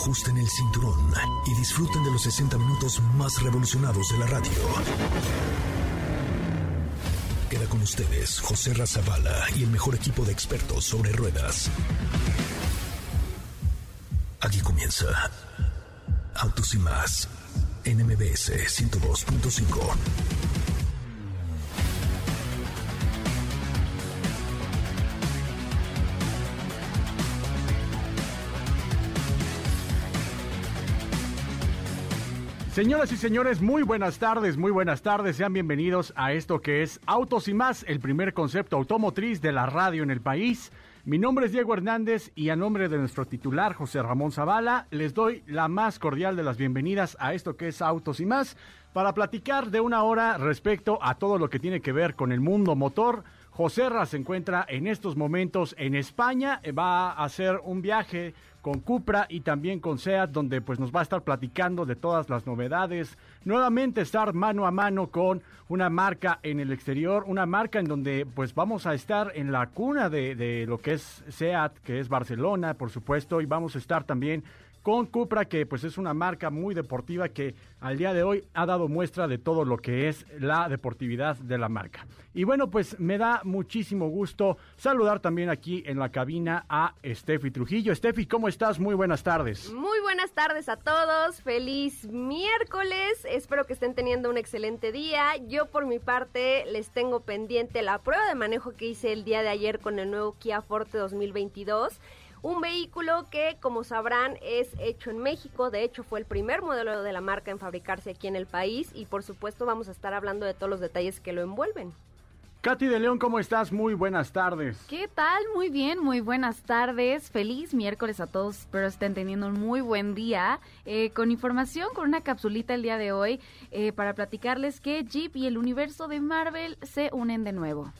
Ajusten el cinturón y disfruten de los 60 minutos más revolucionados de la radio. Queda con ustedes José Razabala y el mejor equipo de expertos sobre ruedas. Aquí comienza Autos y más en MBS 102.5. Señoras y señores, muy buenas tardes, muy buenas tardes. Sean bienvenidos a esto que es Autos y más, el primer concepto automotriz de la radio en el país. Mi nombre es Diego Hernández y a nombre de nuestro titular José Ramón Zavala les doy la más cordial de las bienvenidas a esto que es Autos y más para platicar de una hora respecto a todo lo que tiene que ver con el mundo motor. José Ra se encuentra en estos momentos en España, va a hacer un viaje con Cupra y también con SEAT, donde pues nos va a estar platicando de todas las novedades. Nuevamente estar mano a mano con una marca en el exterior, una marca en donde pues vamos a estar en la cuna de, de lo que es SEAT, que es Barcelona, por supuesto, y vamos a estar también con Cupra, que pues es una marca muy deportiva que al día de hoy ha dado muestra de todo lo que es la deportividad de la marca. Y bueno, pues me da muchísimo gusto saludar también aquí en la cabina a Steffi Trujillo. Steffi, ¿cómo estás? Muy buenas tardes. Muy buenas tardes a todos. Feliz miércoles. Espero que estén teniendo un excelente día. Yo por mi parte les tengo pendiente la prueba de manejo que hice el día de ayer con el nuevo Kia Forte 2022 un vehículo que, como sabrán, es hecho en México. De hecho, fue el primer modelo de la marca en fabricarse aquí en el país. Y por supuesto, vamos a estar hablando de todos los detalles que lo envuelven. Katy de León, ¿cómo estás? Muy buenas tardes. ¿Qué tal? Muy bien, muy buenas tardes. Feliz miércoles a todos. Espero estén teniendo un muy buen día. Eh, con información, con una capsulita el día de hoy eh, para platicarles que Jeep y el universo de Marvel se unen de nuevo.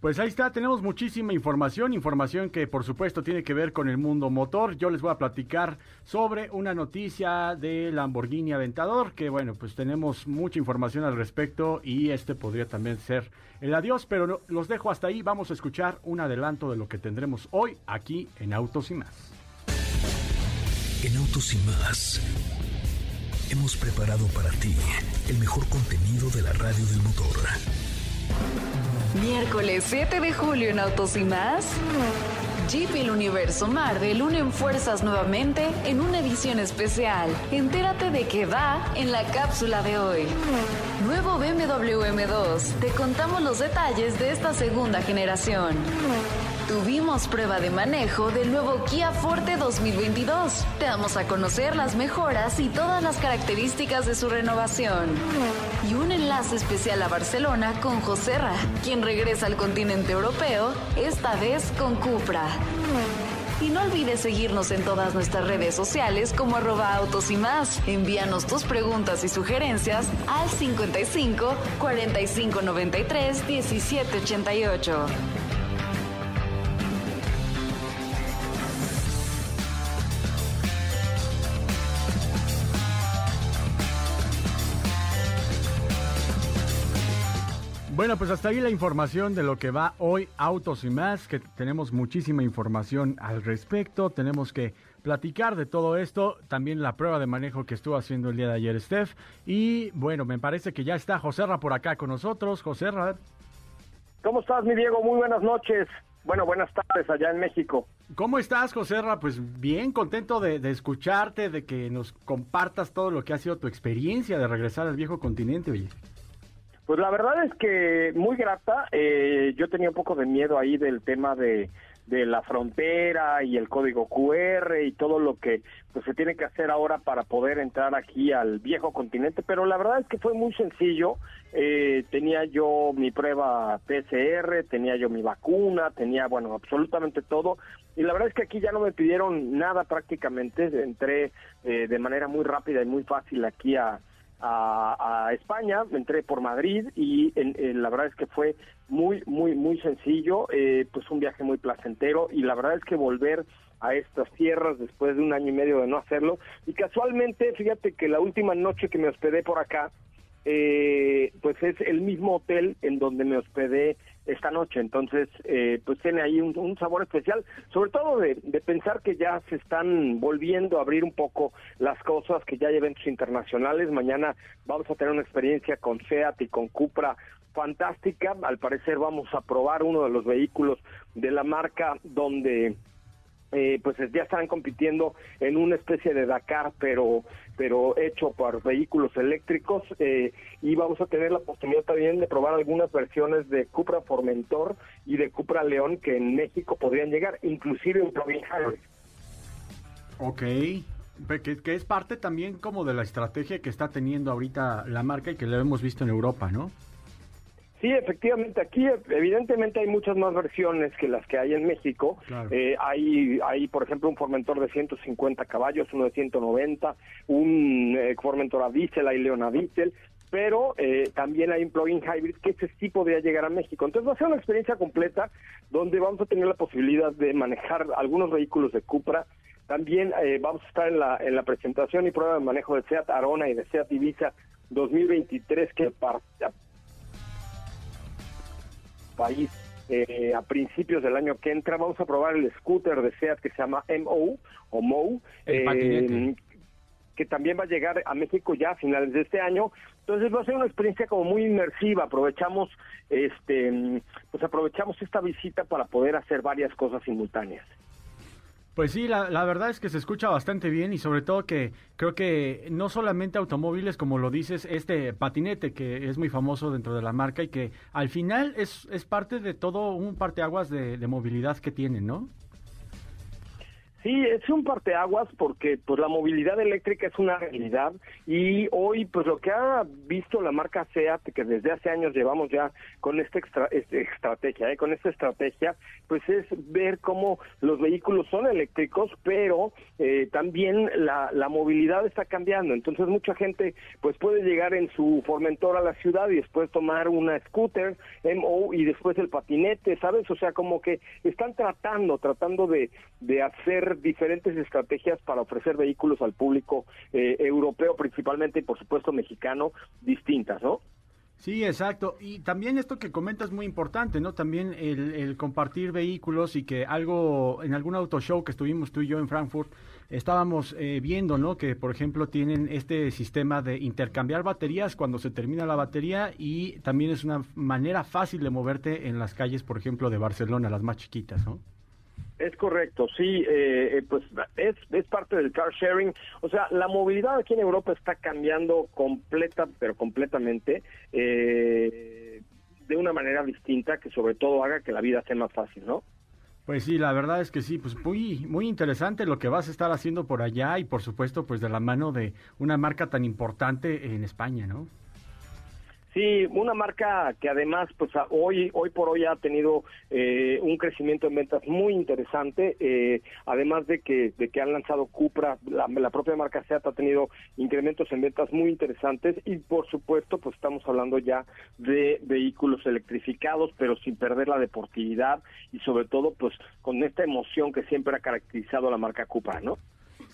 Pues ahí está, tenemos muchísima información, información que por supuesto tiene que ver con el mundo motor. Yo les voy a platicar sobre una noticia de Lamborghini Aventador, que bueno, pues tenemos mucha información al respecto y este podría también ser el adiós, pero los dejo hasta ahí. Vamos a escuchar un adelanto de lo que tendremos hoy aquí en Autos y más. En Autos y más hemos preparado para ti el mejor contenido de la radio del motor. Miércoles 7 de julio en Autos y más. Jeep y el universo Marvel unen fuerzas nuevamente en una edición especial. Entérate de qué va en la cápsula de hoy. Nuevo BMW M2. Te contamos los detalles de esta segunda generación. Tuvimos prueba de manejo del nuevo Kia Forte 2022. Te damos a conocer las mejoras y todas las características de su renovación. Y un enlace especial a Barcelona con José Ra, quien regresa al continente europeo, esta vez con Cupra. Y no olvides seguirnos en todas nuestras redes sociales como arroba autos y más. Envíanos tus preguntas y sugerencias al 55 45 93 17 88. Bueno, pues hasta ahí la información de lo que va hoy Autos y más, que tenemos muchísima información al respecto, tenemos que platicar de todo esto, también la prueba de manejo que estuvo haciendo el día de ayer Steph, y bueno, me parece que ya está Joserra por acá con nosotros, Joserra. ¿Cómo estás, mi Diego? Muy buenas noches. Bueno, buenas tardes allá en México. ¿Cómo estás, Joserra? Pues bien, contento de, de, escucharte, de que nos compartas todo lo que ha sido tu experiencia de regresar al viejo continente, oye. Pues la verdad es que muy grata. Eh, yo tenía un poco de miedo ahí del tema de, de la frontera y el código QR y todo lo que pues se tiene que hacer ahora para poder entrar aquí al viejo continente, pero la verdad es que fue muy sencillo. Eh, tenía yo mi prueba PCR, tenía yo mi vacuna, tenía, bueno, absolutamente todo. Y la verdad es que aquí ya no me pidieron nada prácticamente. Entré eh, de manera muy rápida y muy fácil aquí a, a, a, España, entré por Madrid y en, en, la verdad es que fue muy, muy, muy sencillo, eh, pues un viaje muy placentero y la verdad es que volver a estas tierras después de un año y medio de no hacerlo. Y casualmente, fíjate que la última noche que me hospedé por acá, eh, pues es el mismo hotel en donde me hospedé esta noche. Entonces, eh, pues tiene ahí un, sabor especial, sobre todo de, de, pensar que ya se están volviendo a abrir un poco las cosas, que ya hay eventos internacionales. Mañana vamos a tener una experiencia con SEAT y con Cupra fantástica. Al parecer vamos a probar uno de los vehículos de la marca donde eh, pues ya están compitiendo en una especie de Dakar, pero pero hecho por vehículos eléctricos eh, y vamos a tener la oportunidad también de probar algunas versiones de Cupra Formentor y de Cupra León que en México podrían llegar, inclusive plug-in hybrid. Ok, que, que, es parte también como de la estrategia que está teniendo ahorita la marca y que lo hemos visto en Europa, ¿no? Sí, efectivamente, aquí evidentemente hay muchas más versiones que las que hay en México. Eh, hay, hay, por ejemplo, un Formentor de 150 caballos, uno de 190, un eh, Formentor a diésel, hay León a diésel, pero eh, también hay un plug-in hybrid que ese sí podría llegar a México. Entonces va a ser una experiencia completa donde vamos a tener la posibilidad de manejar algunos vehículos de Cupra. También vamos a estar en la, en la presentación y prueba de manejo de SEAT Arona y de SEAT Ibiza 2023 que país eh, a principios del año que entra. Vamos a probar el scooter de SEAT que se llama MO o MO, eh, que también va a llegar a México ya a finales de este año. Entonces va a ser una experiencia como muy inmersiva. Aprovechamos, este, pues aprovechamos esta visita para poder hacer varias cosas simultáneas. Pues sí, la, la, verdad es que se escucha bastante bien y sobre todo que creo que no solamente automóviles, como lo dices, este patinete que es muy famoso dentro de la marca y que al final es, es parte de todo un parteaguas de, de movilidad que tienen, ¿no? Sí, es un parteaguas porque pues la movilidad eléctrica es una realidad y hoy pues lo que ha visto la marca SEAT que desde hace años llevamos ya con esta este, estrategia, ¿eh? con esta estrategia, pues es ver cómo los vehículos son eléctricos, pero eh, también la, la movilidad está cambiando. Entonces mucha gente pues puede llegar en su Formentor a la ciudad y después tomar una scooter MO y después el patinete, ¿sabes? O sea, como que están tratando, tratando de, de hacer diferentes estrategias para ofrecer vehículos al público eh, europeo principalmente y por supuesto mexicano distintas, ¿no? Sí, exacto. Y también esto que comentas es muy importante, ¿no? También el, compartir vehículos y que algo, en algún auto show que estuvimos tú y yo en Frankfurt, estábamos eh, viendo, ¿no? Que, por ejemplo, tienen este sistema de intercambiar baterías cuando se termina la batería y también es una manera fácil de moverte en las calles, por ejemplo, de Barcelona, las más chiquitas, ¿no? Es correcto, sí, eh, eh, pues es, es parte del car sharing. O sea, la movilidad aquí en Europa está cambiando completa, pero completamente, eh, de una manera distinta que sobre todo haga que la vida sea más fácil, ¿no? Pues sí, la verdad es que sí, pues muy, muy interesante lo que vas a estar haciendo por allá y por supuesto pues de la mano de una marca tan importante en España, ¿no? Sí, una marca que además, pues hoy, hoy por hoy ha tenido eh, un crecimiento en ventas muy interesante, eh, además de que, de que han lanzado Cupra, la, propia marca Seat ha tenido incrementos en ventas muy interesantes y por supuesto, pues estamos hablando ya de vehículos electrificados, pero sin perder la deportividad y sobre todo, pues con esta emoción que siempre ha caracterizado a la marca Cupra, ¿no?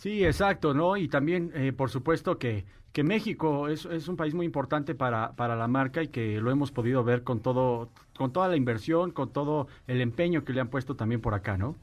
Sí, exacto, ¿no? Y también, eh, por supuesto, que que México es, es, un país muy importante para, para la marca y que lo hemos podido ver con todo, con toda la inversión, con todo el empeño que le han puesto también por acá, ¿no?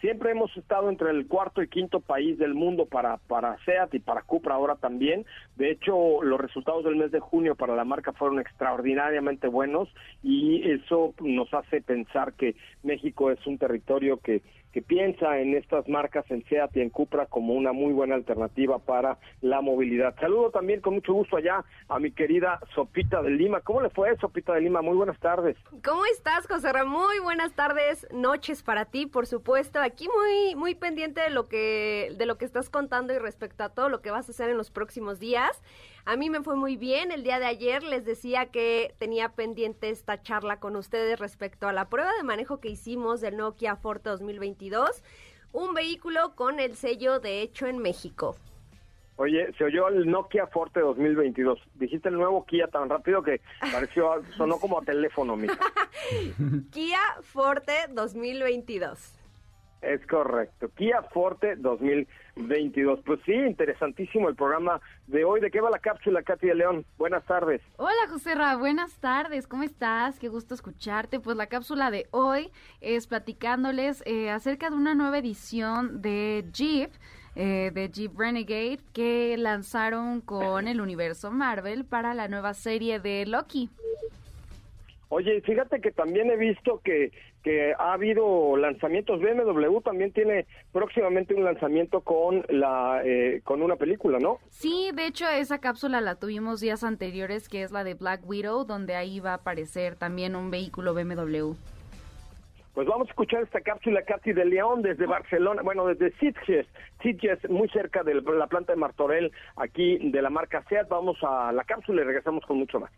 Siempre hemos estado entre el cuarto y quinto país del mundo para, para SEAT y para Cupra ahora también. De hecho, los resultados del mes de junio para la marca fueron extraordinariamente buenos y eso nos hace pensar que México es un territorio que, que piensa en estas marcas en SEAT y en Cupra como una muy buena alternativa para la movilidad. Saludo también con mucho gusto allá a mi querida Sopita de Lima. ¿Cómo le fue, Sopita de Lima? Muy buenas tardes. ¿Cómo estás, José Ramón? Muy buenas tardes, noches para ti, por supuesto. Aquí muy muy pendiente de lo que de lo que estás contando y respecto a todo lo que vas a hacer en los próximos días. A mí me fue muy bien. El día de ayer les decía que tenía pendiente esta charla con ustedes respecto a la prueba de manejo que hicimos del Nokia Forte 2022, un vehículo con el sello de hecho en México. Oye, se oyó el Nokia Forte 2022. Dijiste el nuevo Kia tan rápido que pareció, sonó como a teléfono, mija. Kia Forte 2022. Es correcto. Kia Forte 2022. 22. Pues sí, interesantísimo el programa de hoy. ¿De qué va la cápsula, Katy de León? Buenas tardes. Hola, José Ra, buenas tardes. ¿Cómo estás? Qué gusto escucharte. Pues la cápsula de hoy es platicándoles eh, acerca de una nueva edición de Jeep. Eh, de Jeep Renegade que lanzaron con el universo Marvel para la nueva serie de Loki. Oye, fíjate que también he visto que, que ha habido lanzamientos. BMW también tiene próximamente un lanzamiento con la eh, con una película, ¿no? Sí, de hecho esa cápsula la tuvimos días anteriores, que es la de Black Widow, donde ahí va a aparecer también un vehículo BMW. Pues vamos a escuchar esta cápsula Katy de León desde Barcelona, bueno, desde Sitges, Sitges, muy cerca de la planta de Martorell, aquí de la marca SEAT. Vamos a la cápsula y regresamos con mucho más.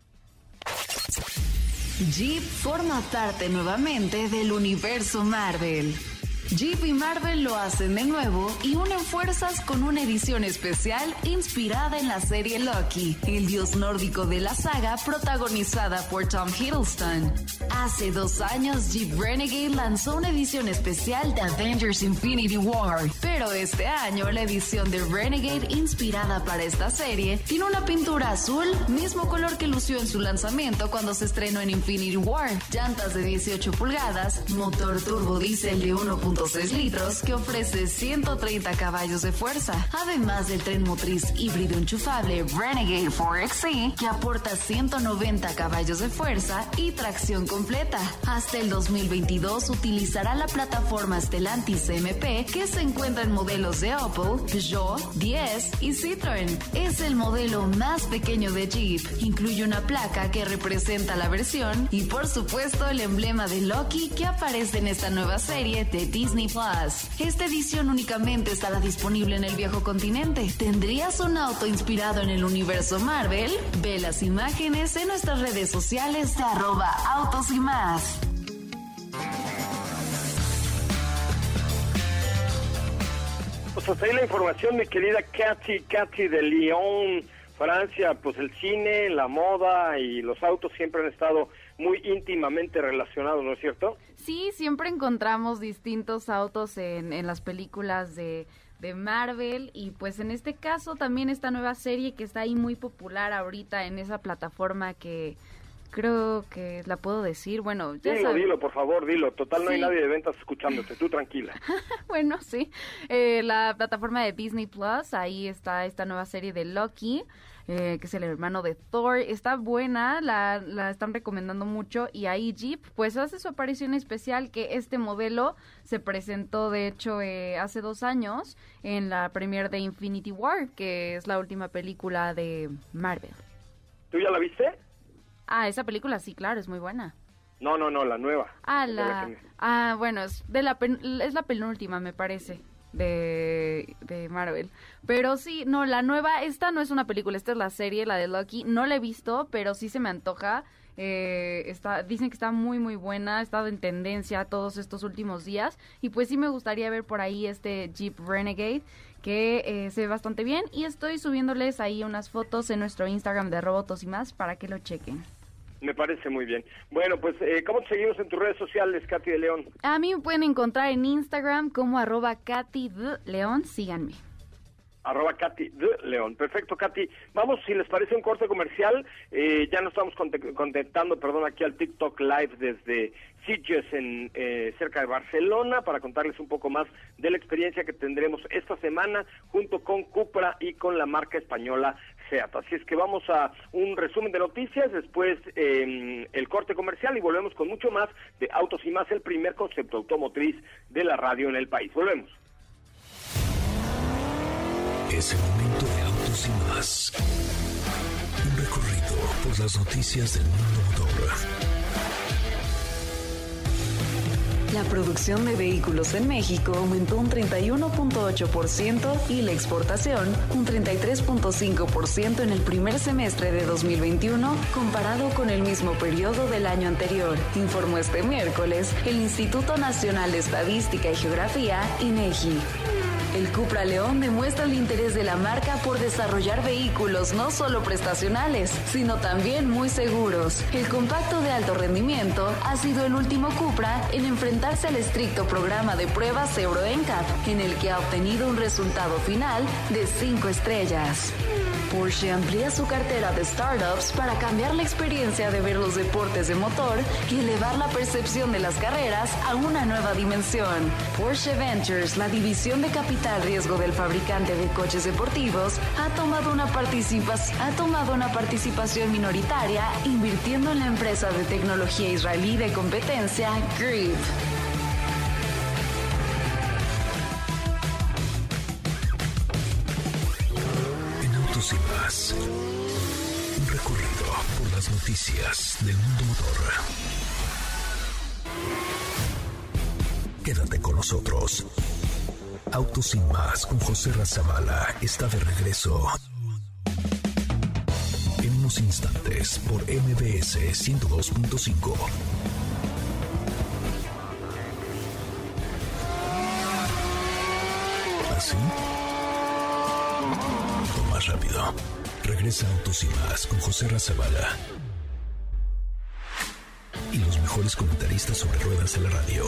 Jeep forma parte nuevamente del universo Marvel. Jeep y Marvel lo hacen de nuevo y unen fuerzas con una edición especial inspirada en la serie Loki, el dios nórdico de la saga protagonizada por Tom Hiddleston. Hace dos años Jeep Renegade lanzó una edición especial de Avengers Infinity War, pero este año la edición de Renegade inspirada para esta serie tiene una pintura azul, mismo color que lució en su lanzamiento cuando se estrenó en Infinity War, llantas de 18 pulgadas, motor turbo diésel de 1. 6 litros que ofrece 130 caballos de fuerza, además del tren motriz híbrido enchufable Renegade 4XE que aporta 190 caballos de fuerza y tracción completa. Hasta el 2022 utilizará la plataforma Stellantis MP que se encuentra en modelos de Opel, Peugeot, 10 y Citroën. Es el modelo más pequeño de Jeep. Incluye una placa que representa la versión y por supuesto el emblema de Loki que aparece en esta nueva serie de Disney Plus. Esta edición únicamente estará disponible en el viejo continente. ¿Tendrías un auto inspirado en el universo Marvel? Ve las imágenes en nuestras redes sociales de arroba autos y más. Pues hasta ahí la información, mi querida Katy, Katy de Lyon, Francia, pues el cine, la moda y los autos siempre han estado muy íntimamente relacionados, ¿no es cierto? Sí, siempre encontramos distintos autos en, en las películas de, de Marvel y pues en este caso también esta nueva serie que está ahí muy popular ahorita en esa plataforma que creo que la puedo decir. Bueno, ya dilo, dilo, por favor, dilo. Total, no hay nadie de ventas escuchándote. Tú tranquila. bueno, sí. Eh, la plataforma de Disney Plus, ahí está esta nueva serie de Loki. Eh, que es el hermano de Thor. Está buena, la, la están recomendando mucho. Y ahí Jeep, pues hace su aparición especial, que este modelo se presentó, de hecho, eh, hace dos años en la premiere de Infinity War, que es la última película de Marvel. ¿Tú ya la viste? Ah, esa película sí, claro, es muy buena. No, no, no, la nueva. Ah, la... Ah, bueno, es, de la es la penúltima, me parece de, de Marvel. Pero sí, no, la nueva, esta no es una película, esta es la serie, la de Loki. No la he visto, pero sí se me antoja. Eh, está, dicen que está muy muy buena, ha estado en tendencia todos estos últimos días y pues sí me gustaría ver por ahí este Jeep Renegade que eh, se ve bastante bien y estoy subiéndoles ahí unas fotos en nuestro Instagram de Robotos y más para que lo chequen. Me parece muy bien. Bueno, pues, eh, ¿cómo te seguimos en tus redes sociales, Katy de León? A mí me pueden encontrar en Instagram como arroba Katy de León. Síganme arroba Katy de León. Perfecto, Katy. Vamos, si les parece un corte comercial, eh, ya nos estamos contactando, perdón, aquí al TikTok Live desde Sitges, en, eh, cerca de Barcelona, para contarles un poco más de la experiencia que tendremos esta semana junto con Cupra y con la marca española Así es que vamos a un resumen de noticias, después eh, el corte comercial y volvemos con mucho más de Autos y Más, el primer concepto automotriz de la radio en el país. Volvemos. Es el momento de Autos y Más. Un recorrido por las noticias del mundo La producción de vehículos en México aumentó un 31.8% y la exportación un 33.5% en el primer semestre de 2021 comparado con el mismo periodo del año anterior, informó este miércoles el Instituto Nacional de Estadística y Geografía, INEGI. El Cupra León demuestra el interés de la marca por desarrollar vehículos no solo prestacionales, sino también muy seguros. El compacto de alto rendimiento ha sido el último Cupra en enfrentarse al estricto programa de pruebas Euro NCAP, en el que ha obtenido un resultado final de 5 estrellas. Porsche amplía su cartera de startups para cambiar la experiencia de ver los deportes de motor y elevar la percepción de las carreras a una nueva dimensión. Porsche Ventures, la división de capital riesgo del fabricante de coches deportivos, ha tomado una, ha tomado una participación minoritaria invirtiendo en la empresa de tecnología israelí de competencia Grieve. Noticias del mundo motor. Quédate con nosotros. Autos sin más con José Razabala está de regreso. En unos instantes por MBS 102.5. ¿Así? más rápido. Regresa Autos y Más con José Razabala. Y los mejores comentaristas sobre ruedas de la radio.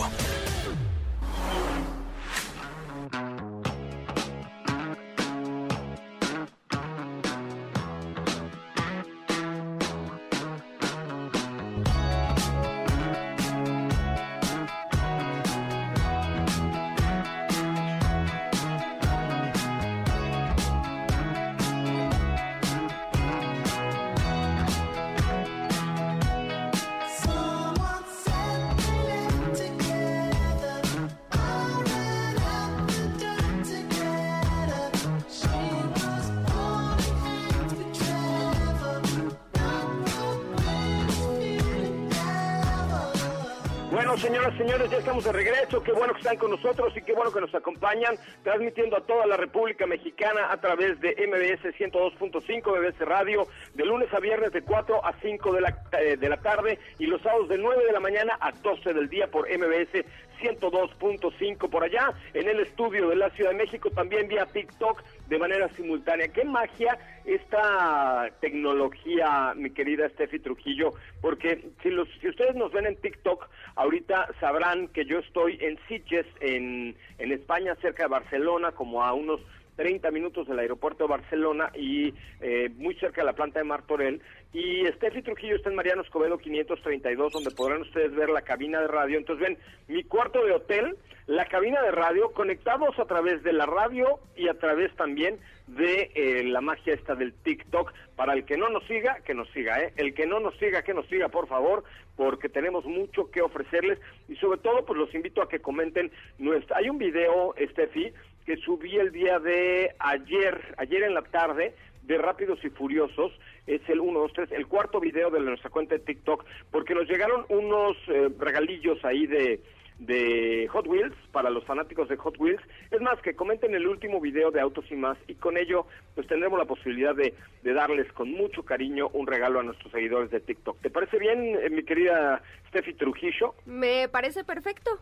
De regreso. Qué bueno que están con nosotros y qué bueno que nos acompañan, transmitiendo a toda la República Mexicana a través de MBS 102.5, MBS Radio, de lunes a viernes de 4 a 5 de la, eh, de la tarde y los sábados de 9 de la mañana a 12 del día por MBS 102.5 por allá, en el estudio de la Ciudad de México, también vía TikTok de manera simultánea. Qué magia esta tecnología, mi querida Steffi Trujillo, porque si, los, si ustedes nos ven en TikTok, ahorita sabrán que yo estoy en Sitges, en, en España, cerca de Barcelona, como a unos 30 minutos del aeropuerto de Barcelona y eh, muy cerca de la planta de Martorell. Y Steffi Trujillo está en Mariano Escobedo 532, donde podrán ustedes ver la cabina de radio. Entonces ven mi cuarto de hotel, la cabina de radio, conectados a través de la radio y a través también de eh, la magia esta del TikTok. Para el que no nos siga, que nos siga, ¿eh? El que no nos siga, que nos siga, por favor, porque tenemos mucho que ofrecerles y sobre todo, pues los invito a que comenten nuestra... Hay un video, Steffi, que subí el día de ayer, ayer en la tarde, de Rápidos y Furiosos, es el 1, 2, 3, el cuarto video de nuestra cuenta de TikTok, porque nos llegaron unos eh, regalillos ahí de, de Hot Wheels, para los fanáticos de Hot Wheels. Es más, que comenten el último video de Autos y más, y con ello, pues tendremos la posibilidad de, de darles con mucho cariño un regalo a nuestros seguidores de TikTok. ¿Te parece bien, eh, mi querida Steffi Trujillo? Me parece perfecto.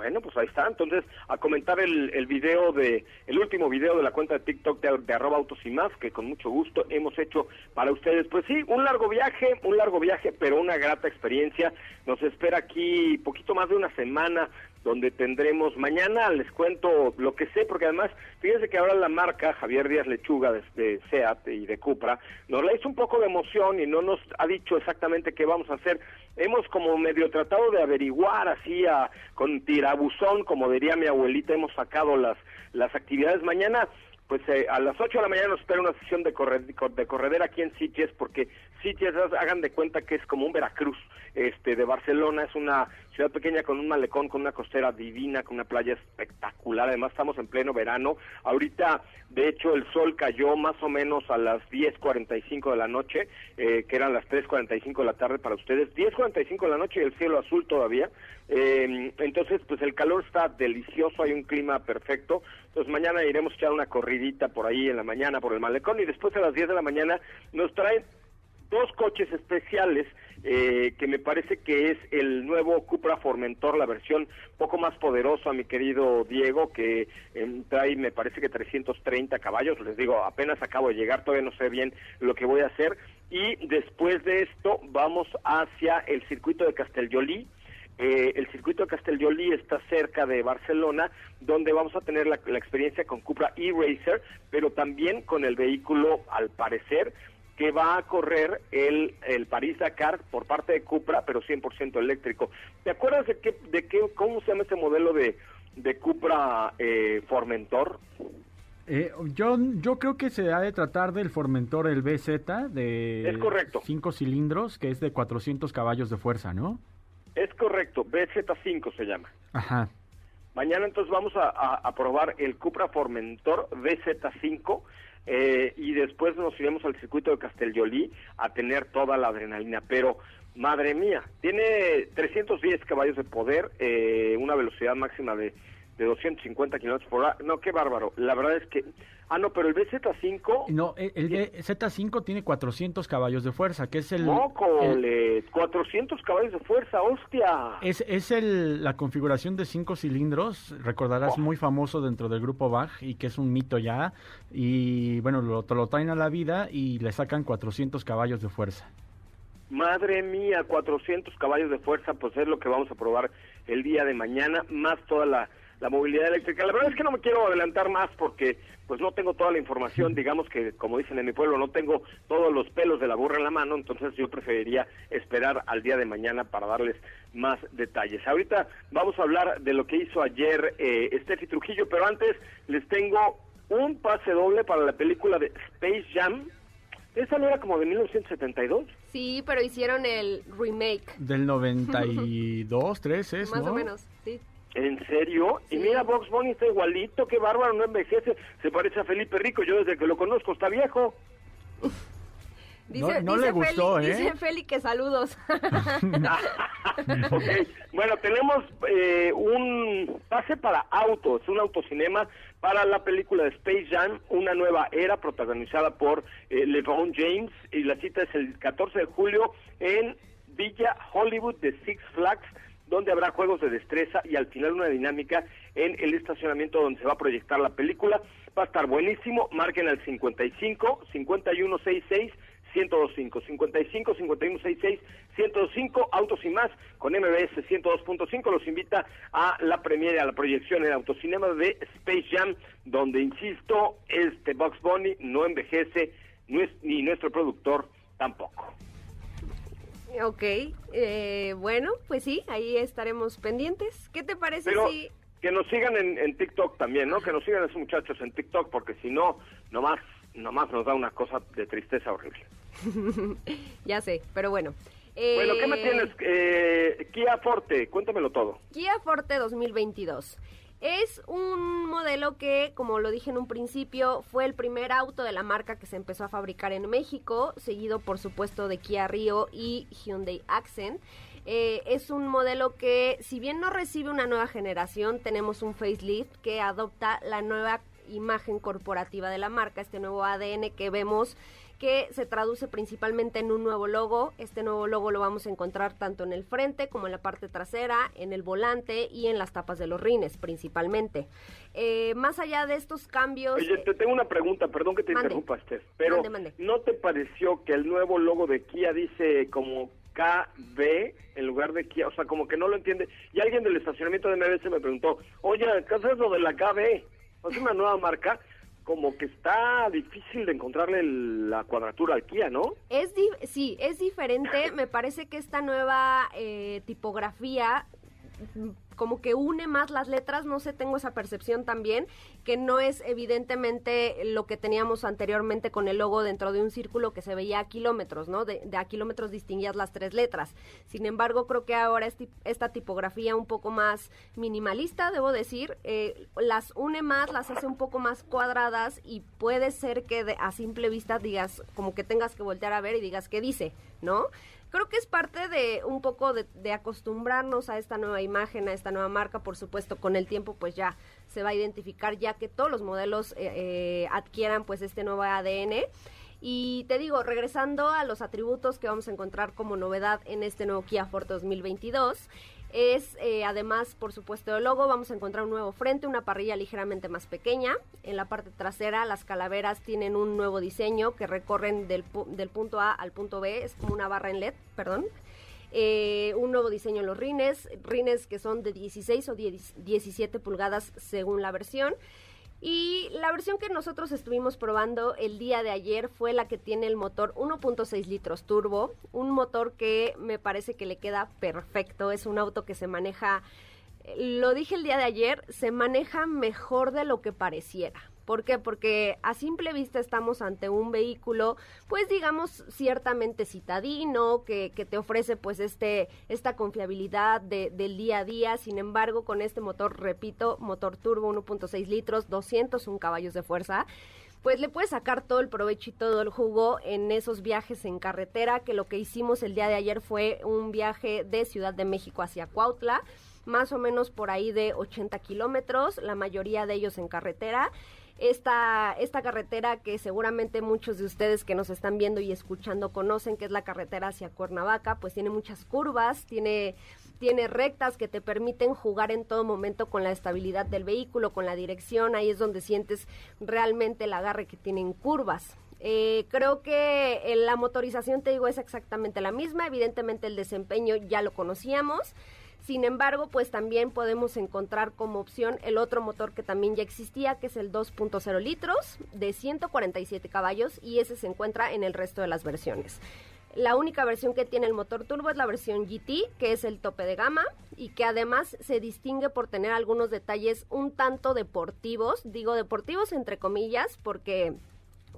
Bueno, pues ahí está. Entonces, a comentar el, el video de, el último video de la cuenta de TikTok de, de, arroba autos y más, que con mucho gusto hemos hecho para ustedes. Pues sí, un largo viaje, un largo viaje, pero una grata experiencia. Nos espera aquí poquito más de una semana donde tendremos mañana, les cuento lo que sé, porque además, fíjense que ahora la marca Javier Díaz Lechuga de, SEAT y de Cupra nos la hizo un poco de emoción y no nos ha dicho exactamente qué vamos a hacer. Hemos como medio tratado de averiguar así a, con tirabuzón, como diría mi abuelita, hemos sacado las, las actividades mañana pues eh, a las 8 de la mañana nos espera una sesión de, correr, de corredera aquí en Sitges, porque Sitges, hagan de cuenta que es como un Veracruz este, de Barcelona, es una pequeña con un malecón, con una costera divina, con una playa espectacular, además estamos en pleno verano, ahorita de hecho el sol cayó más o menos a las 10.45 de la noche, eh, que eran las 3.45 de la tarde para ustedes, 10.45 de la noche y el cielo azul todavía, eh, entonces pues el calor está delicioso, hay un clima perfecto, entonces mañana iremos a echar una corridita por ahí en la mañana por el malecón y después a las 10 de la mañana nos traen dos coches especiales eh, que me parece que es el nuevo Cupra Formentor, la versión poco más poderosa, mi querido Diego, que em, trae, me parece que 330 caballos. Les digo, apenas acabo de llegar, todavía no sé bien lo que voy a hacer. Y después de esto, vamos hacia el circuito de Castellolí. Eh, el circuito de Castellolí está cerca de Barcelona, donde vamos a tener la experiencia con Cupra e-Racer, pero también con el vehículo, al parecer, que va a correr el, el París-Dakar por parte de Cupra, pero 100% eléctrico. ¿Te acuerdas de qué, de qué, cómo se llama ese modelo de, de Cupra eh, Formentor? Eh, yo, yo creo que se ha de tratar del Formentor, el BZ, de Es correcto. 5 cilindros, que es de 400 caballos de fuerza, ¿no? Es correcto, BZ5 se llama. Ajá. Mañana entonces vamos a, a, a probar el Cupra Formentor BZ5 eh, y después nos iremos al circuito de Castellolí a tener toda la adrenalina. Pero, madre mía, tiene 310 caballos de poder, eh, una velocidad máxima de, de 250 kilómetros por hora. No, qué bárbaro. La verdad es que. Ah, no, pero el BZ5. No, el, el Z5 tiene 400 caballos de fuerza, que es el. ¡Mócole! 400 caballos de fuerza, hostia. Es, es el, la configuración de cinco cilindros, recordarás, Oh. muy famoso dentro del grupo Bach y que es un mito ya. Y bueno, lo, te lo traen a la vida y le sacan 400 caballos de fuerza. Madre mía, 400 caballos de fuerza, pues es lo que vamos a probar el día de mañana, más toda la, la movilidad eléctrica. La verdad es que no me quiero adelantar más porque pues no tengo toda la información, digamos que como dicen en mi pueblo, no tengo todos los pelos de la burra en la mano, entonces yo preferiría esperar al día de mañana para darles más detalles. Ahorita vamos a hablar de lo que hizo ayer eh, Steffi Trujillo, pero antes les tengo un pase doble para la película de Space Jam. ¿Esa no era como de 1972? Sí, pero hicieron el remake. Del 92, 3 es, Más ¿no? o menos, sí. ¿En serio? Y mira, Box Bunny está igualito, qué bárbaro, no envejece, se parece a Felipe Rico, yo desde que lo conozco está viejo. Dice, no dice le gustó, Feli, ¿eh? Dice Feli que saludos. Bueno, tenemos eh, un pase para autos, un autocinema para la película de Space Jam, una nueva era protagonizada por eh, LeBron James y la cita es el 14 de julio en Villa Hollywood de Six Flags donde habrá juegos de destreza y al final una dinámica en el estacionamiento donde se va a proyectar la película. Va a estar buenísimo, marquen al 55 5166 1025 55 5166 1025 Autos y más con MBS 102.5 los invita a la premiere a la proyección en autocinema de Space Jam donde insisto este Box Bunny no envejece no es- ni nuestro productor tampoco ok, eh, bueno, pues sí, ahí estaremos pendientes. ¿Qué te parece Pero si... que nos sigan en, en TikTok también, ¿no? Que nos sigan esos muchachos en TikTok, porque si no, nomás, nomás nos da una cosa de tristeza horrible. Ya sé, pero bueno. Bueno, ¿qué me Eh, tienes? Eh, Kia Forte, cuéntamelo todo. Kia Forte 2022. Es un modelo que, como lo dije en un principio, fue el primer auto de la marca que se empezó a fabricar en México, seguido por supuesto de Kia Rio y Hyundai Accent. Eh, es un modelo que, si bien no recibe una nueva generación, tenemos un facelift que adopta la nueva imagen corporativa de la marca, este nuevo ADN que vemos que se traduce principalmente en un nuevo logo. Este nuevo logo lo vamos a encontrar tanto en el frente como en la parte trasera, en el volante y en las tapas de los rines principalmente. Eh, más allá de estos cambios... Oye, te tengo una pregunta, perdón que te Mande. interrumpa, Steph, pero Mande, mande. ¿no te pareció que el nuevo logo de Kia dice como KB en lugar de Kia? O sea, como que no lo entiende. Y alguien del estacionamiento de MBS me preguntó, oye, ¿qué es eso de la KB? ¿Es una nueva marca? Como que está difícil de encontrarle la cuadratura al ¿no? Es di- sí, es diferente. Me parece que esta nueva eh, tipografía como que une más las letras, no sé, tengo esa percepción también, que no es evidentemente lo que teníamos anteriormente con el logo dentro de un círculo que se veía a kilómetros, ¿no? De, de a kilómetros distinguías las tres letras. Sin embargo, creo que ahora esta tipografía un poco más minimalista, debo decir, eh, las une más, las hace un poco más cuadradas y puede ser que de- a simple vista digas, como que tengas que voltear a ver y digas qué dice, ¿no? Creo que es parte de un poco de, acostumbrarnos a esta nueva imagen, a esta nueva marca, por supuesto, con el tiempo pues ya se va a identificar ya que todos los modelos eh, eh, adquieran pues este nuevo ADN. Y te digo, regresando a los atributos que vamos a encontrar como novedad en este nuevo Kia Forte 2022, es eh, además, por supuesto, el logo. Vamos a encontrar un nuevo frente, una parrilla ligeramente más pequeña. En la parte trasera, las calaveras tienen un nuevo diseño que recorren del, del punto A al punto B. Es como una barra en LED, perdón. Eh, un nuevo diseño en los rines, rines que son de 16 o 17 pulgadas según la versión. Y la versión que nosotros estuvimos probando el día de ayer fue la que tiene el motor 1.6 litros turbo, un motor que me parece que le queda perfecto, es un auto que se maneja, lo dije el día de ayer, se maneja mejor de lo que pareciera. ¿Por qué? Porque a simple vista estamos ante un vehículo, pues digamos, ciertamente citadino, que, que te ofrece pues este, esta confiabilidad de, del día a día. Sin embargo, con este motor, repito, motor turbo 1.6 litros, 201 caballos de fuerza, pues le puedes sacar todo el provecho y todo el jugo en esos viajes en carretera, que lo que hicimos el día de ayer fue un viaje de Ciudad de México hacia Cuautla, más o menos por ahí de 80 kilómetros, la mayoría de ellos en carretera esta, esta carretera que seguramente muchos de ustedes que nos están viendo y escuchando conocen, que es la carretera hacia Cuernavaca, pues tiene muchas curvas, tiene tiene rectas que te permiten jugar en todo momento con la estabilidad del vehículo, con la dirección, ahí es donde sientes realmente el agarre que tienen curvas. Eh, creo que la motorización, te digo, es exactamente la misma, evidentemente el desempeño ya lo conocíamos, sin embargo, pues también podemos encontrar como opción el otro motor que también ya existía, que es el 2.0 litros de 147 caballos y ese se encuentra en el resto de las versiones. La única versión que tiene el motor turbo es la versión GT, que es el tope de gama y que además se distingue por tener algunos detalles un tanto deportivos, digo deportivos entre comillas, porque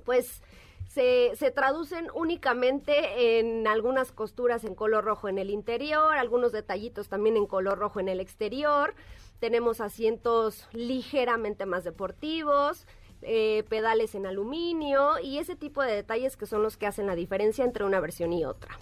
pues se, se, traducen únicamente en algunas costuras en color rojo en el interior, algunos detallitos también en color rojo en el exterior. Tenemos asientos ligeramente más deportivos, eh, pedales en aluminio y ese tipo de detalles que son los que hacen la diferencia entre una versión y otra.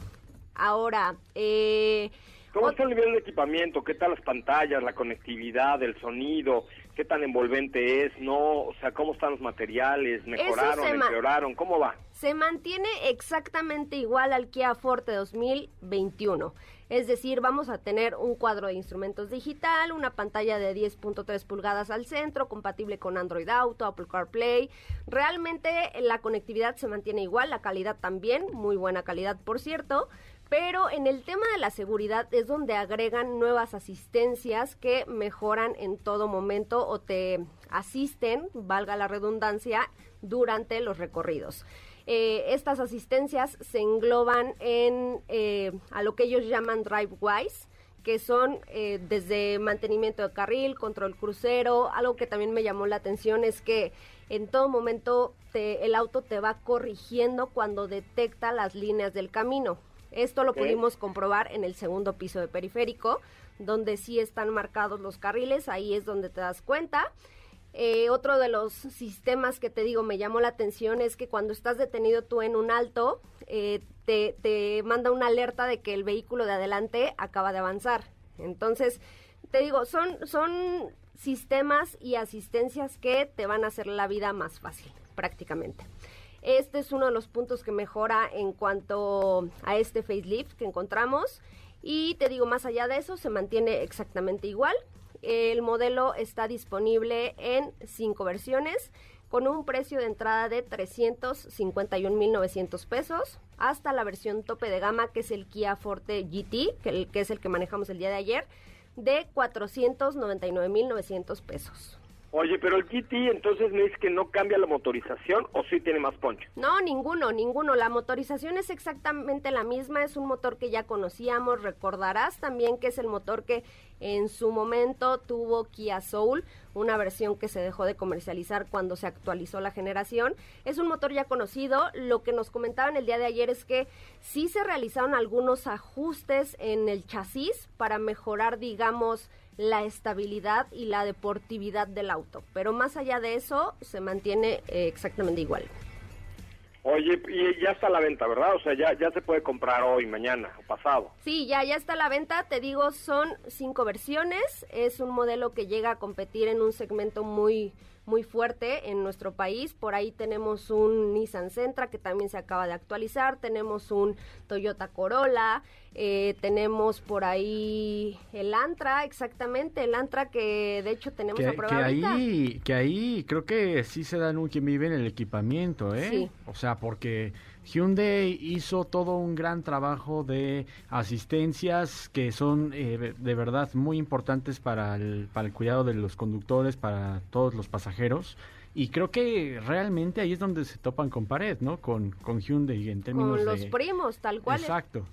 Ahora, eh, ¿Cómo está el nivel de equipamiento? ¿Qué tal las pantallas, la conectividad, el sonido? ¿Qué tan envolvente es? ¿No? O sea, ¿cómo están los materiales? ¿Mejoraron, empeoraron? ¿Cómo va? Se mantiene exactamente igual al Kia Forte 2021. Es decir, vamos a tener un cuadro de instrumentos digital, una pantalla de 10.3 pulgadas al centro, compatible con Android Auto, Apple CarPlay. Realmente la conectividad se mantiene igual, la calidad también, muy buena calidad por cierto. Pero en el tema de la seguridad es donde agregan nuevas asistencias que mejoran en todo momento o te asisten, valga la redundancia, durante los recorridos. Eh, estas asistencias se engloban en eh, a lo que ellos llaman DriveWise, que son eh, desde mantenimiento de carril, control crucero. Algo que también me llamó la atención es que en todo momento el auto te va corrigiendo cuando detecta las líneas del camino. Esto lo pudimos comprobar en el segundo piso de periférico, donde sí están marcados los carriles, ahí es donde te das cuenta. Eh, otro de los sistemas que te digo me llamó la atención es que cuando estás detenido tú en un alto, eh, te, te manda una alerta de que el vehículo de adelante acaba de avanzar. Entonces, te digo, son, son sistemas y asistencias que te van a hacer la vida más fácil, prácticamente. Este es uno de los puntos que mejora en cuanto a este facelift que encontramos. Y te digo, más allá de eso, se mantiene exactamente igual. El modelo está disponible en cinco versiones con un precio de entrada de 351.900 pesos hasta la versión tope de gama que es el Kia Forte GT, que, es el que manejamos el día de ayer, de 499.900 pesos. Oye, pero el GT entonces me dice que no cambia la motorización o sí tiene más poncho. No, ninguno, ninguno. La motorización es exactamente la misma, es un motor que ya conocíamos. Recordarás también que es el motor que en su momento tuvo Kia Soul, una versión que se dejó de comercializar cuando se actualizó la generación. Es un motor ya conocido. Lo que nos comentaban el día de ayer es que sí se realizaron algunos ajustes en el chasis para mejorar, digamos, la estabilidad y la deportividad del auto. Pero más allá de eso, se mantiene eh, exactamente igual. Oye, y ya está la venta, ¿verdad? O sea, ya, ya se puede comprar hoy, mañana o pasado. Sí, ya, ya está la venta. Te digo, son cinco versiones. Es un modelo que llega a competir en un segmento muy, muy fuerte en nuestro país. Por ahí tenemos un Nissan Sentra que también se acaba de actualizar, tenemos un Toyota Corolla, eh, tenemos por ahí el Antra, exactamente, el Antra que de hecho tenemos que, a prueba que ahorita. ahí, que ahí creo que sí se dan un quien vive en el equipamiento, ¿eh? Sí. O sea, porque Hyundai hizo todo un gran trabajo de asistencias que son eh, de verdad muy importantes para el, para el cuidado de los conductores, para todos los pasajeros. Y creo que realmente ahí es donde se topan con pared, ¿no? Con, con Hyundai en términos Con los de... primos, tal cual. Exacto.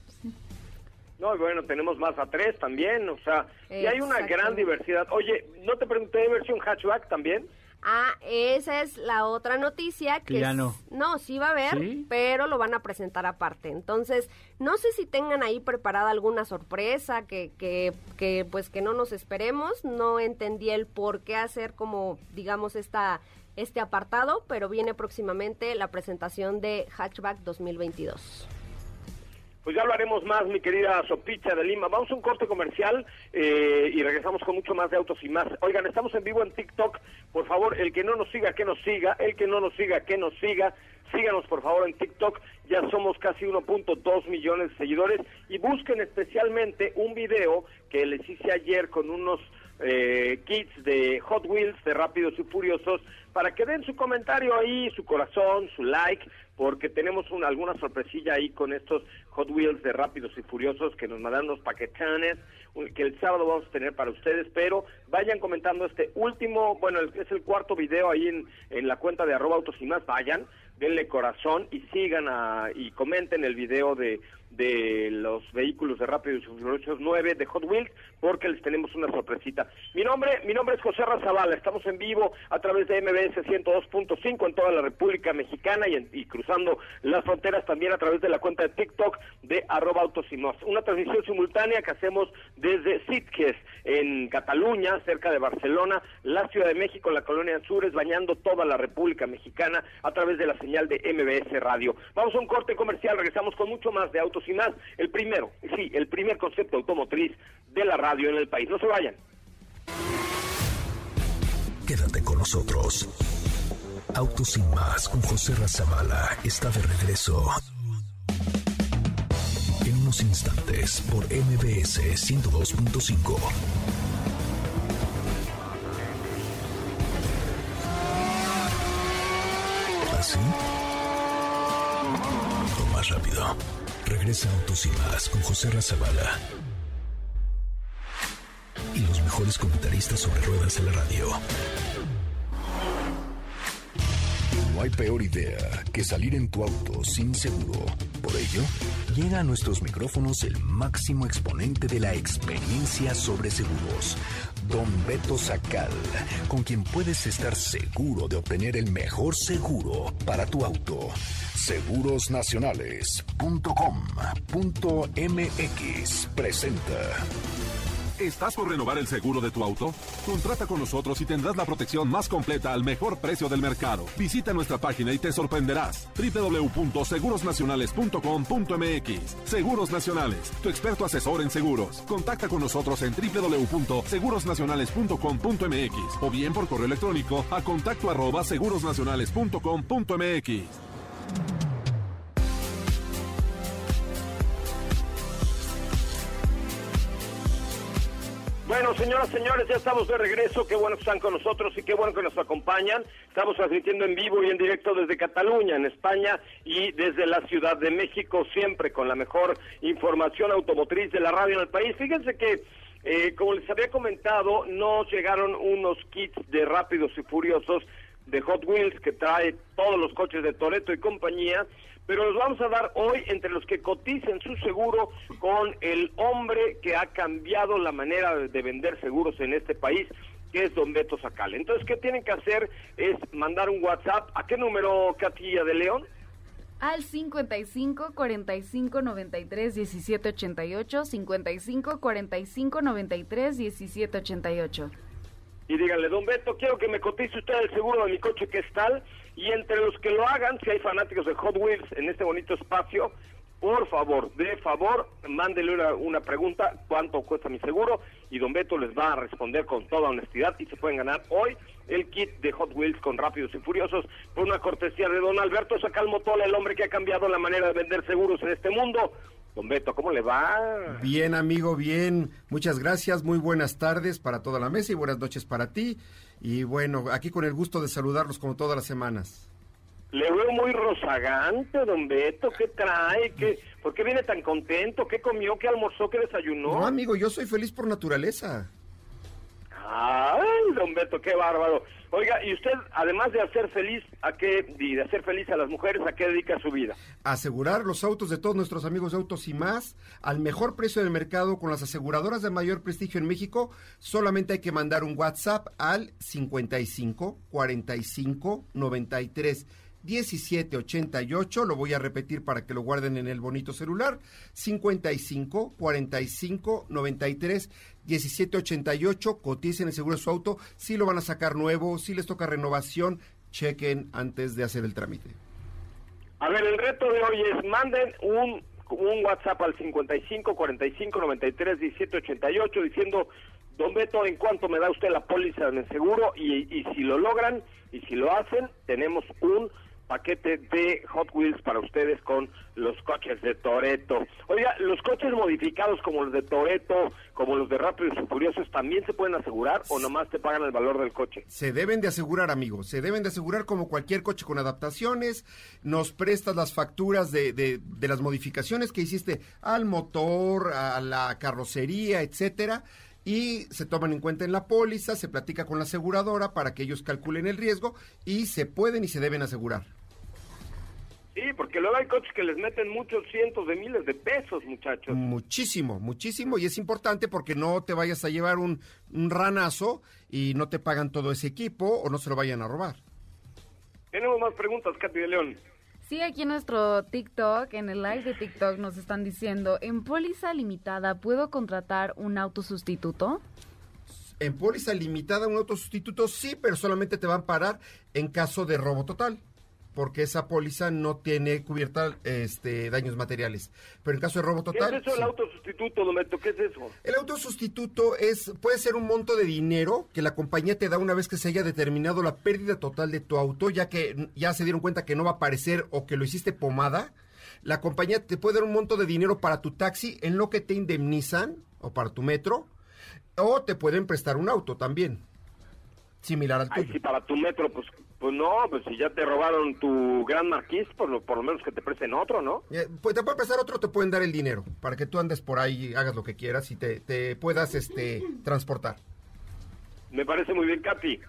No, y bueno, tenemos más a tres también, o sea, y hay una gran diversidad. Oye, ¿no te pregunté de versión hatchback también? Ah, esa es la otra noticia que Que ya no. no, sí va a haber, ¿Sí? pero lo van a presentar aparte. Entonces, no sé si tengan ahí preparada alguna sorpresa que, que, que pues que no nos esperemos. No entendí el por qué hacer como, digamos, esta este apartado, pero viene próximamente la presentación de Hatchback 2022. Pues ya hablaremos más, mi querida Sopicha de Lima. Vamos a un corte comercial eh, y regresamos con mucho más de autos y más. Oigan, estamos en vivo en TikTok. Por favor, el que no nos siga, que nos siga. El que no nos siga, que nos siga. Síganos, por favor, en TikTok. Ya somos casi 1.2 millones de seguidores. Y busquen especialmente un video que les hice ayer con unos eh, kits de Hot Wheels, de Rápidos y Furiosos, para que den su comentario ahí, su corazón, su like, porque tenemos una, alguna sorpresilla ahí con estos Hot Wheels de Rápidos y Furiosos que nos mandan unos paquetones un- que el sábado vamos a tener para ustedes, pero vayan comentando este último, bueno, el- es el cuarto video ahí en, en la cuenta de arroba autos y más, vayan, denle corazón y sigan a, y comenten el video de, de los vehículos de Rápidos y Furiosos 9 de Hot Wheels, porque les tenemos una sorpresita. Mi nombre, mi nombre es José Razabala, estamos en vivo a través de MBS 102.5 en toda la República Mexicana y, cruzando las fronteras también a través de la cuenta de TikTok de arroba autos y más. Una transmisión simultánea que hacemos desde Sitges en Cataluña, cerca de Barcelona, la Ciudad de México, la Colonia Azures, bañando toda la República Mexicana a través de la señal de MBS Radio. Vamos a un corte comercial, regresamos con mucho más de autos y más. El primero, sí, el primer concepto automotriz de la radio en el país. No se vayan. Quédate con nosotros. Autos sin más con José Razabala está de regreso. En unos instantes por MBS 102.5. Regresa Autos y más con José Razabala. Y los mejores comentaristas sobre ruedas en la radio. No hay peor idea que salir en tu auto sin seguro. Por ello, llega a nuestros micrófonos el máximo exponente de la experiencia sobre seguros, Don Beto Sacal, con quien puedes estar seguro de obtener el mejor seguro para tu auto. Segurosnacionales.com.mx presenta. ¿Estás por renovar el seguro de tu auto? Contrata con nosotros y tendrás la protección más completa al mejor precio del mercado. Visita nuestra página y te sorprenderás. www.segurosnacionales.com.mx Seguros Nacionales, tu experto asesor en seguros. Contacta con nosotros en www.segurosnacionales.com.mx o bien por correo electrónico a contacto arroba segurosnacionales.com.mx. Bueno, señoras, señores, ya estamos de regreso. Qué bueno que están con nosotros y qué bueno que nos acompañan. Estamos transmitiendo en vivo y en directo desde Cataluña, en España, y desde la Ciudad de México, siempre con la mejor información automotriz de la radio en el país. Fíjense que, eh, como les había comentado, nos llegaron unos kits de rápidos y furiosos de Hot Wheels que trae todos los coches de Toreto y compañía, pero los vamos a dar hoy entre los que coticen su seguro con el hombre que ha cambiado la manera de de vender seguros en este país, que es Don Beto Sacal. Entonces, ¿qué tienen que hacer? Es mandar un WhatsApp. ¿A qué número, Catilla de León? Al 55 45 93 17 88, 55 45 93 17 88. y díganle, don Beto, quiero que me cotice usted el seguro de mi coche que es tal, y entre los que lo hagan, si hay fanáticos de Hot Wheels en este bonito espacio, por favor, de favor, mándele una, una, pregunta, ¿cuánto cuesta mi seguro? Y Don Beto les va a responder con toda honestidad y se pueden ganar hoy el kit de Hot Wheels con Rápidos y Furiosos por una cortesía de Don Alberto Sacalmotola, el hombre que ha cambiado la manera de vender seguros en este mundo. Don Beto, ¿cómo le va? Bien, amigo, bien. Muchas gracias. Muy buenas tardes para toda la mesa y buenas noches para ti. Y bueno, aquí con el gusto de saludarlos como todas las semanas. Le veo muy rozagante, don Beto. ¿Qué trae? ¿Qué, ¿Por qué viene tan contento? ¿Qué comió? ¿Qué almorzó? ¿Qué desayunó? No, amigo, yo soy feliz por naturaleza. Ay, don Beto, qué bárbaro. Oiga, y usted, además de hacer feliz a qué, y de hacer feliz a las mujeres, ¿a qué dedica su vida? Asegurar los autos de todos nuestros amigos de Autos y más al mejor precio del mercado con las aseguradoras de mayor prestigio en México. Solamente hay que mandar un WhatsApp al 55 45 93 1788, lo voy a repetir para que lo guarden en el bonito celular, 55 45 93 1788, coticen el seguro de su auto, si lo van a sacar nuevo, si les toca renovación, chequen antes de hacer el trámite. A ver, el reto de hoy es manden un, un WhatsApp al 55 45 93 1788 diciendo Don Beto, ¿en cuánto me da usted la póliza el seguro? Y si lo logran y si lo hacen, tenemos un paquete de Hot Wheels para ustedes con los coches de Toreto. Oiga, los coches modificados como los de Toreto, como los de Rápidos y Furiosos, ¿también se pueden asegurar o nomás te pagan el valor del coche? Se deben de asegurar, amigos, se deben de asegurar como cualquier coche con adaptaciones, nos prestas las facturas de, de, de las modificaciones que hiciste al motor, a la carrocería, etcétera y se toman en cuenta en la póliza, se platica con la aseguradora para que ellos calculen el riesgo y se pueden y se deben asegurar. Sí, porque luego hay coches que les meten muchos cientos de miles de pesos, muchachos. Muchísimo, muchísimo, y es importante porque no te vayas a llevar un, un ranazo y no te pagan todo ese equipo o no se lo vayan a robar. Tenemos más preguntas, Katy de León. Sí, aquí en nuestro TikTok, en el live de TikTok, nos están diciendo, en póliza limitada, ¿puedo contratar un autosustituto? En póliza limitada, un autosustituto sí, pero solamente te van a parar en caso de robo total porque esa póliza no tiene cubierta este, daños materiales. Pero en caso de robo total... ¿Qué es eso sí. el autosustituto, Dometo? ¿Qué es eso? El autosustituto es, puede ser un monto de dinero que la compañía te da una vez que se haya determinado la pérdida total de tu auto, ya que ya se dieron cuenta que no va a aparecer o que lo hiciste pomada. La compañía te puede dar un monto de dinero para tu taxi en lo que te indemnizan o para tu metro, o te pueden prestar un auto también, similar al tuyo. Ay, si para tu metro, pues pues no, pues si ya te robaron tu gran marquís, por lo, por lo menos que te presten otro, ¿no? Eh, pues te pueden prestar otro, te pueden dar el dinero para que tú andes por ahí, hagas lo que quieras y te, te puedas este transportar. Me parece muy bien, Katy.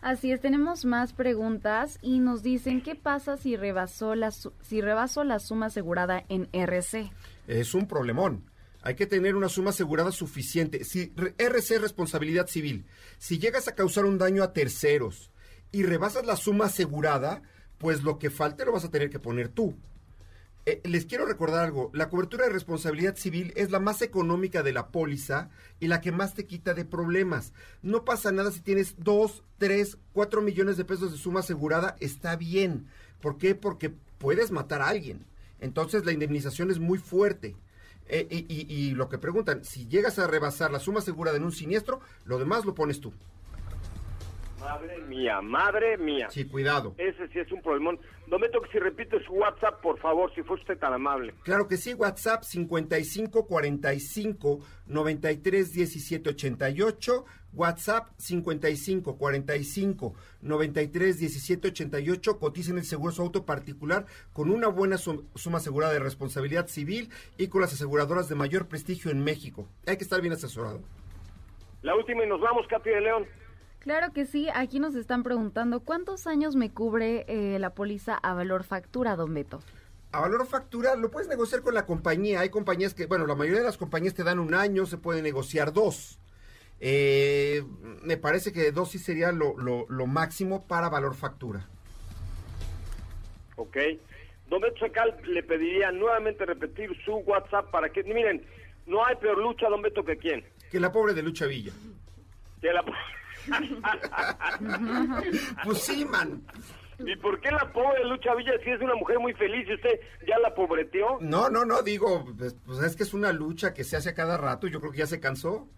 Así es, tenemos más preguntas y nos dicen qué pasa si rebasó la si rebasó la suma asegurada en RC. Es un problemón. Hay que tener una suma asegurada suficiente. Si RC es responsabilidad civil, si llegas a causar un daño a terceros, y rebasas la suma asegurada, pues lo que falte lo vas a tener que poner tú. Eh, les quiero recordar algo, la cobertura de responsabilidad civil es la más económica de la póliza y la que más te quita de problemas. No pasa nada si tienes 2, 3, 4 millones de pesos de suma asegurada, está bien. ¿Por qué? Porque puedes matar a alguien. Entonces la indemnización es muy fuerte. Eh, y, y, y lo que preguntan, si llegas a rebasar la suma asegurada en un siniestro, lo demás lo pones tú. Madre mía, madre mía. Sí, cuidado. Ese sí es un problemón. Dometo, que si repite su WhatsApp, por favor, si fue usted tan amable. Claro que sí, WhatsApp 55 45 93 17 88. WhatsApp 55 45 93 17 88. Coticen el seguro su auto particular con una buena suma asegurada de responsabilidad civil y con las aseguradoras de mayor prestigio en México. Hay que estar bien asesorado. La última y nos vamos, Katy de León. Claro que sí, aquí nos están preguntando cuántos años me cubre eh, la póliza a valor factura, don Beto. A valor factura lo puedes negociar con la compañía. Hay compañías que, bueno, la mayoría de las compañías te dan un año, se puede negociar dos. Eh, me parece que dos sí sería lo, lo, lo máximo para valor factura. Ok. Don Beto Secal le pediría nuevamente repetir su WhatsApp para que, miren, no hay peor lucha, don Beto, que quién. Que la pobre de Lucha Villa. Que la pues sí, man. ¿Y por qué la pobre Lucha Villa si es una mujer muy feliz y usted ya la pobreteó? No, no, no, digo, pues, pues es que es una lucha que se hace a cada rato y yo creo que ya se cansó.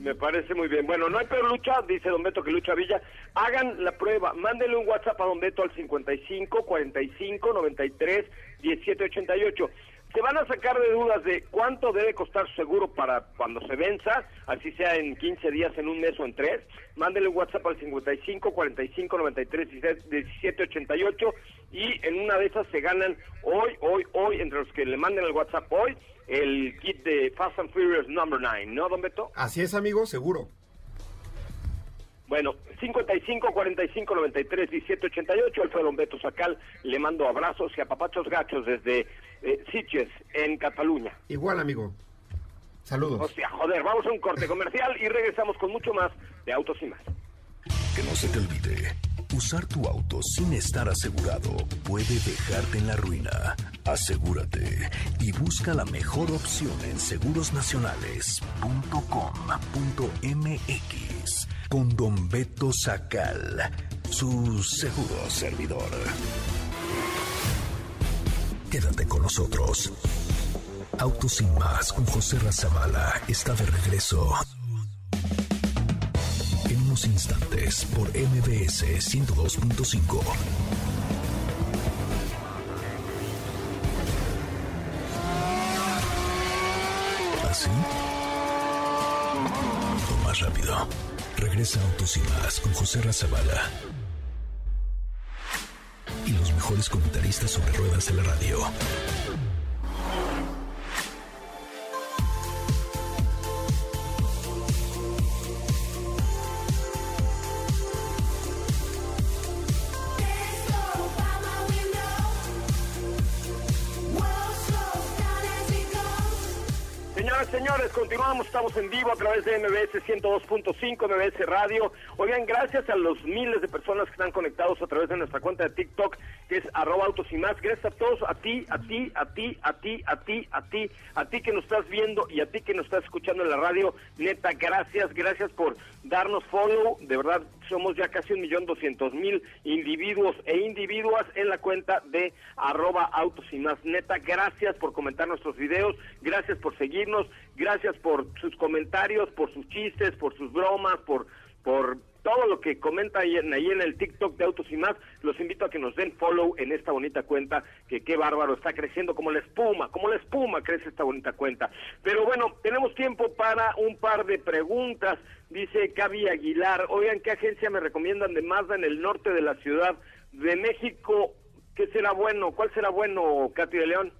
Me parece muy bien. Bueno, no hay peor lucha, dice Don Beto que lucha Villa. Hagan la prueba, mándenle un WhatsApp a Don Beto al 55 45 93 17 88. Se van a sacar de dudas de cuánto debe costar seguro para cuando se venza, así sea en 15 días, en un mes o en tres. Mándenle un WhatsApp al 55 45 93 17 88 y en una de esas se ganan hoy, hoy, hoy, entre los que le manden el WhatsApp hoy, el kit de Fast and Furious Number 9, ¿no, Don Beto? Así es, amigo, seguro. Bueno, 55 45 93 17 88, él fue Don Beto Sacal, le mando abrazos y apapachos gachos desde eh, Sitges, en Cataluña. Igual, amigo. Saludos. Hostia, joder, vamos a un corte comercial y regresamos con mucho más de Autos y Más. Que no se te olvide, usar tu auto sin estar asegurado puede dejarte en la ruina. Asegúrate y busca la mejor opción en segurosnacionales.com.mx con Don Beto Sacal, su seguro servidor. Quédate con nosotros. Autos sin más con José Razabala está de regreso. En unos instantes por MBS 102.5. ¿Así? O más rápido. Regresa Autos y más con José Razabala. Y los mejores comentaristas sobre ruedas de la radio. Estamos en vivo a través de MBS 102.5, MBS Radio. Oigan, gracias a los miles de personas que están conectados a través de nuestra cuenta de TikTok, que es arroba autos y más. Gracias a todos, a ti, a ti, a ti, a ti, a ti, a ti, a ti que nos estás viendo y a ti que nos estás escuchando en la radio. Neta, gracias, gracias por darnos follow. De verdad, somos ya casi un millón doscientos mil individuos e individuas en la cuenta de arroba autos y más. Neta, gracias por comentar nuestros videos, gracias por seguirnos, gracias por sus comentarios, por sus chistes, por sus bromas, por, por todo lo que comenta ahí en, ahí en el TikTok de Autos y más. Los invito a que nos den follow en esta bonita cuenta, que qué bárbaro, está creciendo como la espuma, como la espuma crece esta bonita cuenta. Pero bueno, tenemos tiempo para un par de preguntas. Dice Cavi Aguilar, oigan, ¿qué agencia me recomiendan de Mazda en el norte de la Ciudad de México? ¿Qué será bueno? ¿Cuál será bueno, Katy de León?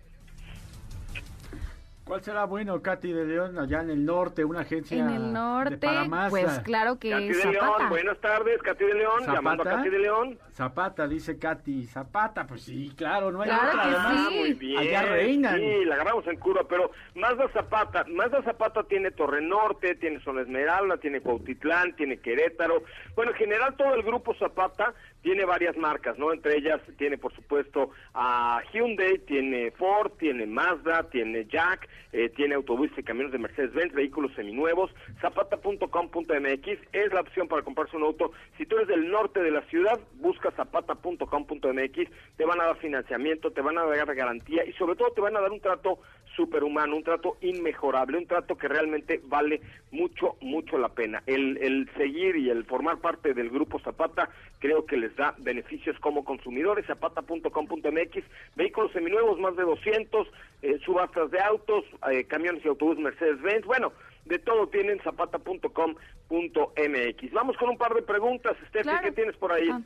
¿Cuál será bueno, Katy de León, allá en el norte, una agencia En el de norte, Mazda? pues claro que Katy de Zapata. León, buenas tardes, Katy de León, llamando a ¿Zapata? Katy de León. Zapata, dice Katy. Zapata, pues sí, claro, no hay Claro otra. que además. sí. Muy bien. Allá reinan. Sí, la agarramos en curva, pero Mazda Zapata, Mazda Zapata tiene Torre Norte, tiene Zona Esmeralda, tiene Cuautitlán, tiene Querétaro. Bueno, en general todo el grupo Zapata tiene varias marcas, ¿no? Entre ellas tiene, por supuesto, a Hyundai, tiene Ford, tiene Mazda, tiene Jack, eh, tiene autobuses y camiones de Mercedes-Benz, vehículos seminuevos. Zapata.com.mx es la opción para comprarse un auto. Si tú eres del norte de la ciudad, busca zapata.com.mx, te van a dar financiamiento, te van a dar garantía y sobre todo te van a dar un trato superhumano, un trato inmejorable, un trato que realmente vale mucho, mucho la pena. El, el seguir y el formar parte del grupo Zapata creo que les da beneficios como consumidores, zapata.com.mx, vehículos seminuevos, más de 200, eh, subastas de autos, eh, camiones y autobús Mercedes-Benz, bueno, de todo tienen zapata.com.mx. Vamos con un par de preguntas, Steffi, Claro. ¿qué tienes por ahí? Ah.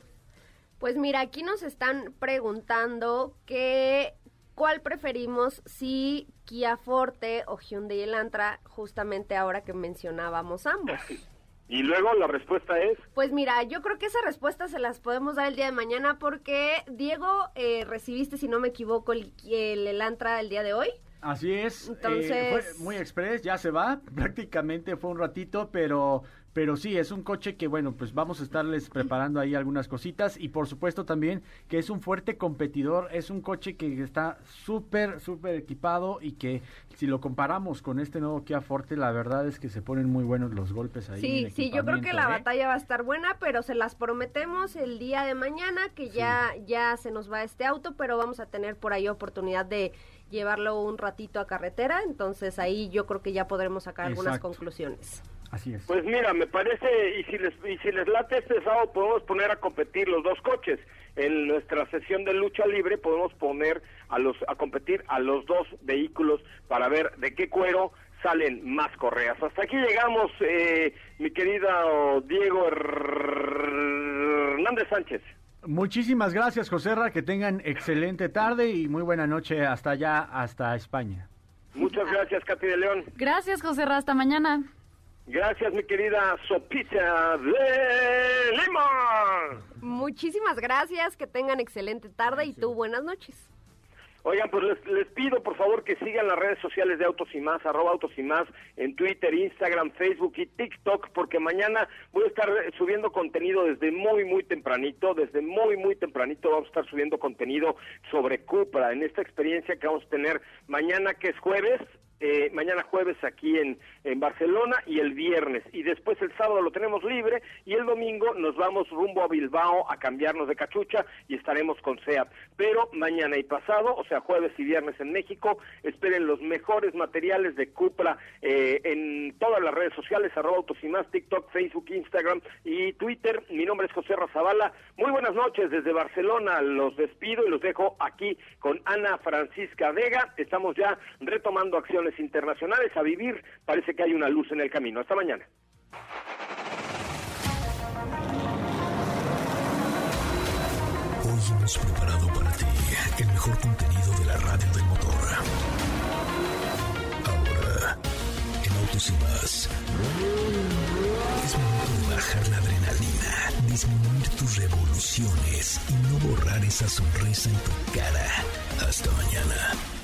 Pues mira, aquí nos están preguntando que cuál preferimos, si Kia Forte o Hyundai Elantra, justamente ahora que mencionábamos ambos. Y luego la respuesta es... Pues mira, yo creo que esa respuesta se las podemos dar el día de mañana porque Diego, eh, recibiste, si no me equivoco, el, el Elantra el día de hoy. Así es. Entonces- eh, fue muy express, ya se va. Prácticamente fue un ratito, pero Pero sí, es un coche que, bueno, pues vamos a estarles preparando ahí algunas cositas y por supuesto también que es un fuerte competidor, es un coche que está súper, súper equipado y que si lo comparamos con este nuevo Kia Forte, la verdad es que se ponen muy buenos los golpes ahí. Sí, sí, yo creo que la ¿eh? batalla va a estar buena, pero se las prometemos el día de mañana que ya, ya se nos va este auto, pero vamos a tener por ahí oportunidad de llevarlo un ratito a carretera, entonces ahí yo creo que ya podremos sacar algunas conclusiones. Así es. Pues mira, me parece, y si les, y si les late este sábado, podemos poner a competir los dos coches. En nuestra sesión de lucha libre podemos poner a los a competir a los dos vehículos para ver de qué cuero salen más correas. Hasta aquí llegamos, eh, mi querida Diego Hernández Sánchez. Muchísimas gracias, José Ra, que tengan excelente tarde y muy buena noche hasta allá, hasta España. Muchas gracias, Katy de León. Gracias, José Ra. Hasta mañana. Gracias, mi querida Sopita de Lima. Muchísimas gracias, que tengan excelente tarde y tú buenas noches. Oigan, pues les, les pido por favor que sigan las redes sociales de Autos y Más, arroba Autos y Más, en Twitter, Instagram, Facebook y TikTok, porque mañana voy a estar subiendo contenido desde muy, muy tempranito, desde muy, muy tempranito vamos a estar subiendo contenido sobre Cupra, en esta experiencia que vamos a tener mañana, que es jueves, eh, mañana jueves aquí en, en Barcelona y el viernes. Y después el sábado lo tenemos libre y el domingo nos vamos rumbo a Bilbao a cambiarnos de cachucha y estaremos con SEAT. Pero mañana y pasado, o sea, jueves y viernes en México, esperen los mejores materiales de Cupra eh, en todas las redes sociales, arroba autos y más, TikTok, Facebook, Instagram y Twitter. Mi nombre es José Razabala. Muy buenas noches desde Barcelona. Los despido y los dejo aquí con Ana Francisca Vega. Estamos ya retomando acciones internacionales a vivir. Parece que hay una luz en el camino. Hasta mañana. Hoy hemos preparado para ti el mejor contenido de la radio del motor. Ahora, en Autos y más, es momento de bajar la adrenalina, disminuir tus revoluciones y no borrar esa sonrisa en tu cara. Hasta mañana.